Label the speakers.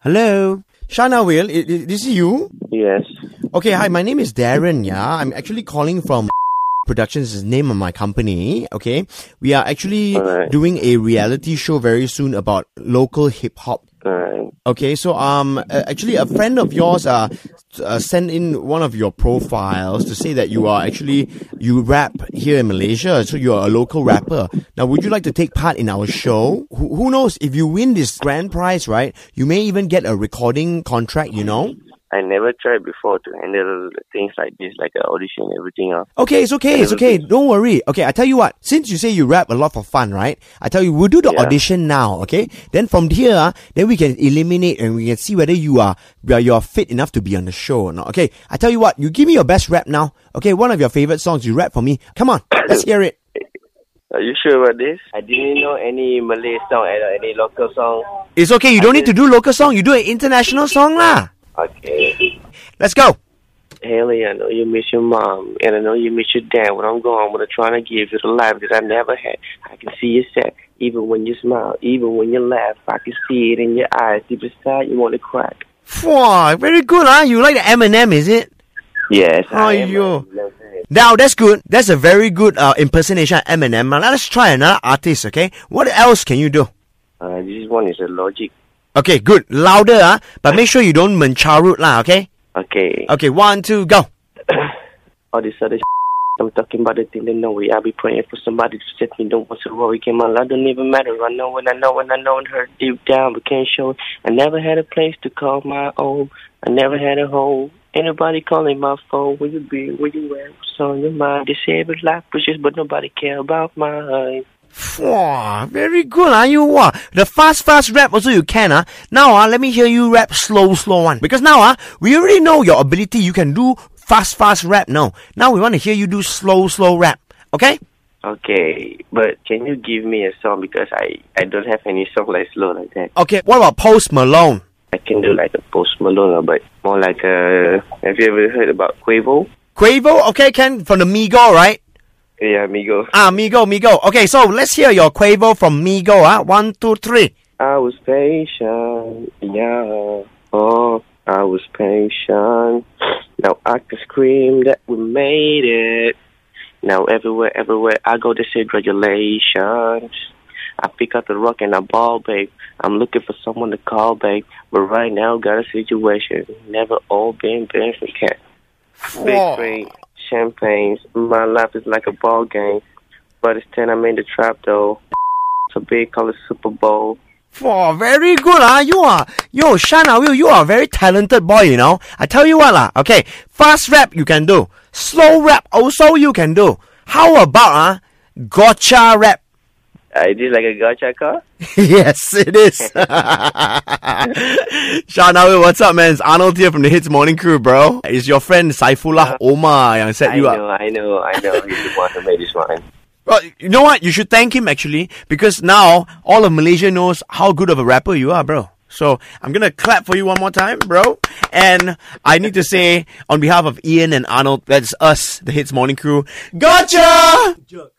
Speaker 1: Hello, Shana Will. i- i- This is you?
Speaker 2: Yes.
Speaker 1: Okay, hi. My name is Darren. Yeah, I'm actually calling from Productions is the name of my company. Okay, we are actually
Speaker 2: Alright.
Speaker 1: doing a reality show very soon about local hip hop.
Speaker 2: Alright.
Speaker 1: Okay, so um, uh, actually, a friend of yours uh, uh sent in one of your profiles to say that you are actually you rap here in Malaysia, so you are a local rapper. Now, would you like to take part in our show? Who, who knows if you win this grand prize, right? You may even get a recording contract. You know.
Speaker 2: I never tried before to handle things like this, like an audition everything else.
Speaker 1: Okay, it's okay, it's okay. Don't worry. Okay, I tell you what. Since you say you rap a lot for fun, right? I tell you, we'll do the
Speaker 2: Yeah.
Speaker 1: audition now. Okay. Then from here, then we can eliminate and we can see whether you are you are fit enough to be on the show or not. Okay. I tell you what. You give me your best rap now. Okay. One of your favorite songs you rap for me. Come on, let's hear it.
Speaker 2: Are you sure about this? I didn't know any Malay song or any local song.
Speaker 1: It's okay. You don't need to do local song. You do an international song lah. Let's go.
Speaker 2: Haley, I know you miss your mom, and I know you miss your dad. When I'm gone, I'm gonna try to give you the life that I never had. I can see you sad, even when you smile, even when you laugh. I can see it in your eyes. Deep inside, you want to crack.
Speaker 1: Wow, very good, huh? You like the Eminem, is it?
Speaker 2: Yes. I am.
Speaker 1: Aiyo. Now that's good. That's a very good uh, impersonation of Eminem. Now let's try another artist, okay? What else can you do?
Speaker 2: Uh, this one is a logic.
Speaker 1: Okay, good. Louder, ah, but make sure you don't mencharut lah, okay?
Speaker 2: Okay.
Speaker 1: Okay, one, two, go.
Speaker 2: all this other I'm talking about the thing that no way. I'll be praying for somebody to set me. Don't want to worry. Came my life don't even matter. I know when I know when I know and hurt deep down, but can't show it. I never had a place to call my own. I never had a home. Anybody calling my phone? Where you be? Where you at? What's on your mind? Every life precious, but nobody care about mine.
Speaker 1: Wow, very good, ah, you wow. The fast, fast rap also you can, ah. Now, ah, let me hear you rap slow, slow one. Because now, ah, we already know your ability. You can do fast, fast rap. No, now we want to hear you do slow, slow rap. Okay?
Speaker 2: Okay, but can you give me a song because I I don't have any song like slow like that.
Speaker 1: Okay. What about Post Malone?
Speaker 2: I can do like a Post Malone, but more like a. Have you ever heard about Quavo?
Speaker 1: Quavo? Okay, Ken from the Migo, right?
Speaker 2: Yeah, amigo.
Speaker 1: Ah, Migo, Migo. Okay, so let's hear your Quavo from Migo. Ah, one, two, three.
Speaker 2: I was patient, yeah. Oh, I was patient. Now I can scream that we made it. Now everywhere, everywhere I go, they say congratulations. I pick up the rock and I ball, babe. I'm looking for someone to call, babe. But right now, got a situation. Never all been been for cat. Big
Speaker 1: Whoa.
Speaker 2: Champagnes. My life is like a ball game. But it's 10, I'm in the trap, though. It's a big color Super Bowl.
Speaker 1: Wow, very good, ah. You are, yo, Shana Will, you are a very talented boy, you know. I tell you what, lah. Okay, fast rap you can do. Slow rap also you can do. How about, ah, gotcha rap?
Speaker 2: Uh, I did like a gotcha car.
Speaker 1: yes, it is. Shana Will, what's up, man? It's Arnold here from the Hitz Morning Crew, bro. It's your friend Saifullah uh-huh. Omar yang set
Speaker 2: I
Speaker 1: you up.
Speaker 2: know, I know, I know. He's the one who made this one.
Speaker 1: Well, you know what? You should thank him actually, because now all of Malaysia knows how good of a rapper you are, bro. So I'm gonna clap for you one more time, bro. And I need to say, on behalf of Ian and Arnold, that's us, the Hitz Morning Crew. Gotcha!